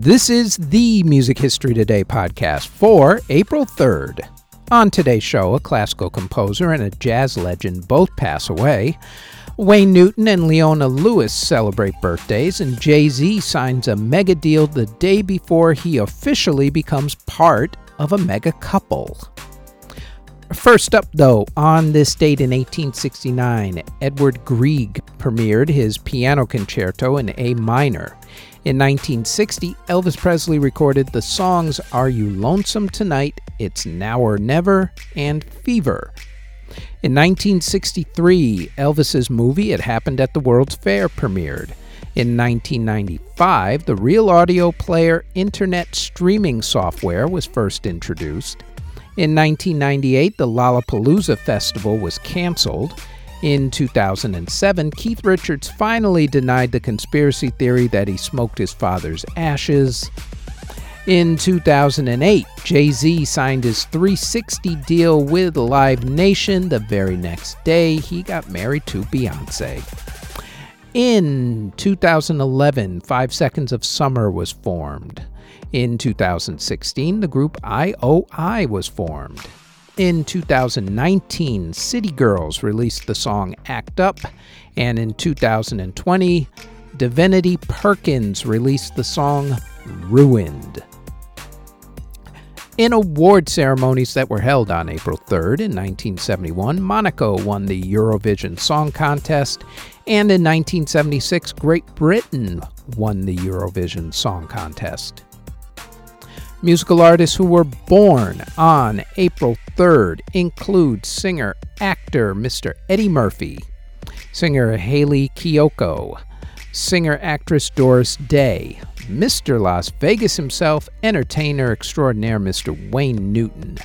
This is the Music History Today podcast for April 3rd. On today's show, a classical composer and a jazz legend both pass away. Wayne Newton and Leona Lewis celebrate birthdays, and Jay Z signs a mega deal the day before he officially becomes part of a mega couple. First up, though, on this date in 1869, Edward Grieg premiered his piano concerto in A minor. In 1960, Elvis Presley recorded the songs Are You Lonesome Tonight, It's Now or Never, and Fever. In 1963, Elvis's movie It Happened at the World's Fair premiered. In 1995, the Real Audio Player internet streaming software was first introduced. In 1998, the Lollapalooza Festival was canceled. In 2007, Keith Richards finally denied the conspiracy theory that he smoked his father's ashes. In 2008, Jay Z signed his 360 deal with Live Nation. The very next day, he got married to Beyonce. In 2011, Five Seconds of Summer was formed. In 2016, the group IOI was formed. In 2019, City Girls released the song Act Up, and in 2020, Divinity Perkins released the song Ruined. In award ceremonies that were held on April 3rd in 1971, Monaco won the Eurovision Song Contest, and in 1976, Great Britain won the Eurovision Song Contest. Musical artists who were born on April 3rd include singer actor Mr. Eddie Murphy, singer Hayley Kiyoko, singer actress Doris Day, Mr. Las Vegas himself, entertainer extraordinaire Mr. Wayne Newton,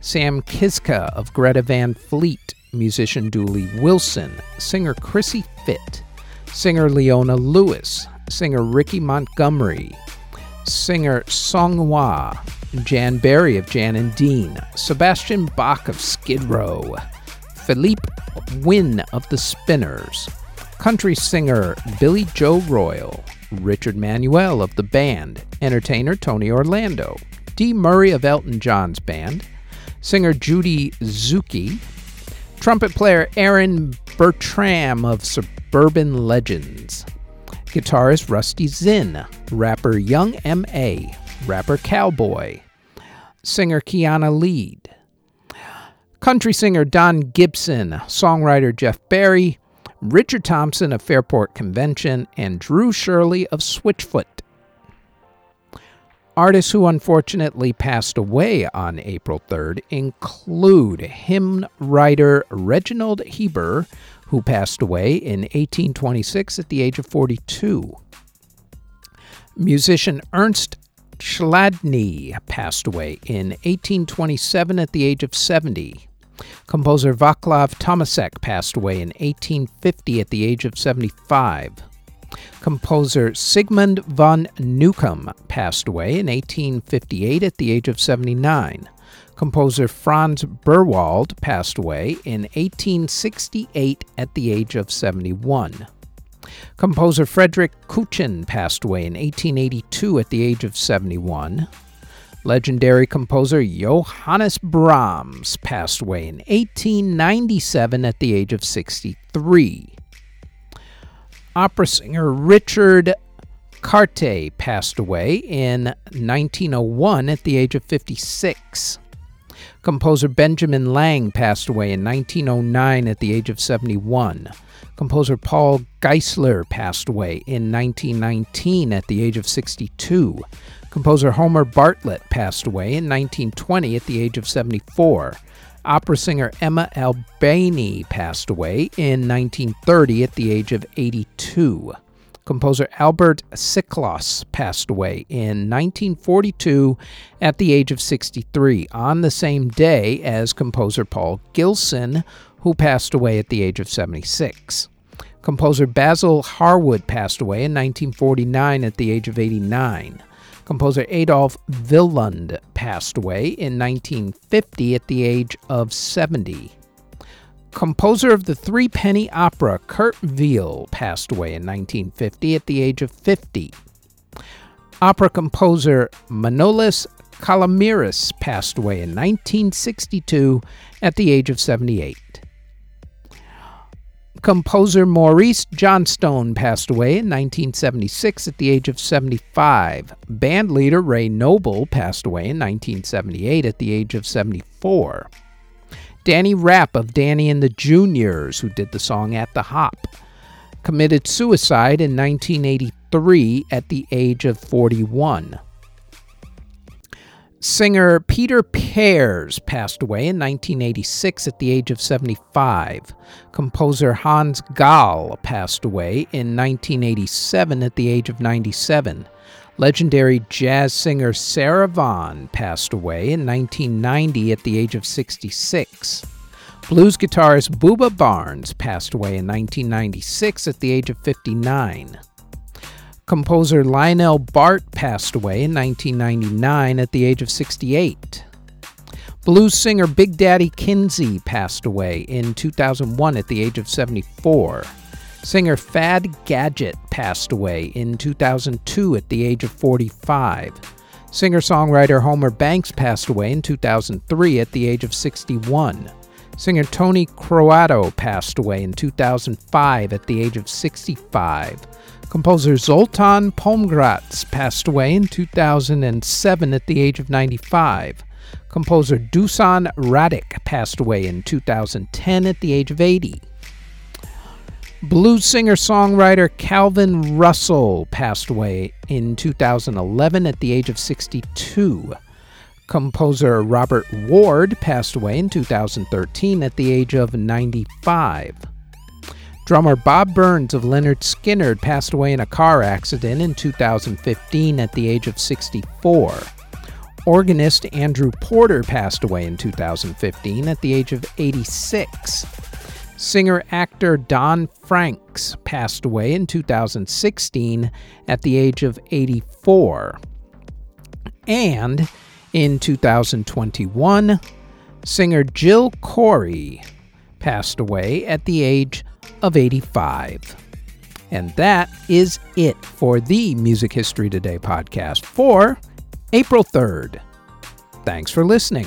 Sam Kiszka of Greta Van Fleet, musician Dooley Wilson, singer Chrissy Fitt, singer Leona Lewis, singer Ricky Montgomery, singer Song Hwa, Jan Berry of Jan and Dean, Sebastian Bach of Skid Row, Philippe Wynne of The Spinners, country singer Billy Joe Royal, Richard Manuel of the band, entertainer Tony Orlando, Dee Murray of Elton John's band, singer Judy Zucchi, trumpet player Aaron Bertram of Suburban Legends, guitarist Rusty Zinn, rapper Young M.A., rapper Cowboy, singer Kiana Ledé, country singer Don Gibson, songwriter Jeff Barry, Richard Thompson of Fairport Convention, and Drew Shirley of Switchfoot. Artists who unfortunately passed away on April 3rd include hymn writer Reginald Heber, who passed away in 1826 at the age of 42. Musician Ernst Chladni passed away in 1827 at the age of 70. Composer Vaclav Tomasek passed away in 1850 at the age of 75. Composer Sigmund von Neukomm passed away in 1858 at the age of 79. Composer Franz Berwald passed away in 1868 at the age of 71. Composer Frederick Kücken passed away in 1882 at the age of 71. Legendary composer Johannes Brahms passed away in 1897 at the age of 63. Opera singer Richard Carte passed away in 1901 at the age of 56. Composer Benjamin Lang passed away in 1909 at the age of 71. Composer Paul Geisler passed away in 1919 at the age of 62. Composer Homer Bartlett passed away in 1920 at the age of 74. Opera singer Emma Albani passed away in 1930 at the age of 82. Composer Albert Siklos passed away in 1942 at the age of 63, on the same day as composer Paul Gilson, who passed away at the age of 76. Composer Basil Harwood passed away in 1949 at the age of 89. Composer Adolf Wiklund passed away in 1950 at the age of 70. Composer of the Three Penny Opera, Kurt Weill, passed away in 1950 at the age of 50. Opera composer Manolis Kalomiris passed away in 1962 at the age of 78. Composer Maurice Johnstone passed away in 1976 at the age of 75. Bandleader Ray Noble passed away in 1978 at the age of 74. Danny Rapp of Danny and the Juniors, who did the song At the Hop, committed suicide in 1983 at the age of 41. Singer Peter Pears passed away in 1986 at the age of 75. Composer Hans Gall passed away in 1987 at the age of 97. Legendary jazz singer Sarah Vaughan passed away in 1990 at the age of 66. Blues guitarist Booba Barnes passed away in 1996 at the age of 59. Composer Lionel Bart passed away in 1999 at the age of 68. Blues singer Big Daddy Kinsey passed away in 2001 at the age of 74. Singer Fad Gadget passed away in 2002 at the age of 45. Singer songwriter Homer Banks passed away in 2003 at the age of 61. Singer Tony Croatto passed away in 2005 at the age of 65. Composer Zoltan Pongrácz passed away in 2007 at the age of 95. Composer Dusan Radic passed away in 2010 at the age of 80. Blues singer songwriter Calvin Russell passed away in 2011 at the age of 62. Composer Robert Ward passed away in 2013 at the age of 95. Drummer Bob Burns of Lynyrd Skynyrd passed away in a car accident in 2015 at the age of 64. Organist Andrew Porter passed away in 2015 at the age of 86. Singer actor Don Franks passed away in 2016 at the age of 84. And in 2021, singer Jill Corey passed away at the age of 85. And that is it for the Music History Today podcast for April 3rd. Thanks for listening.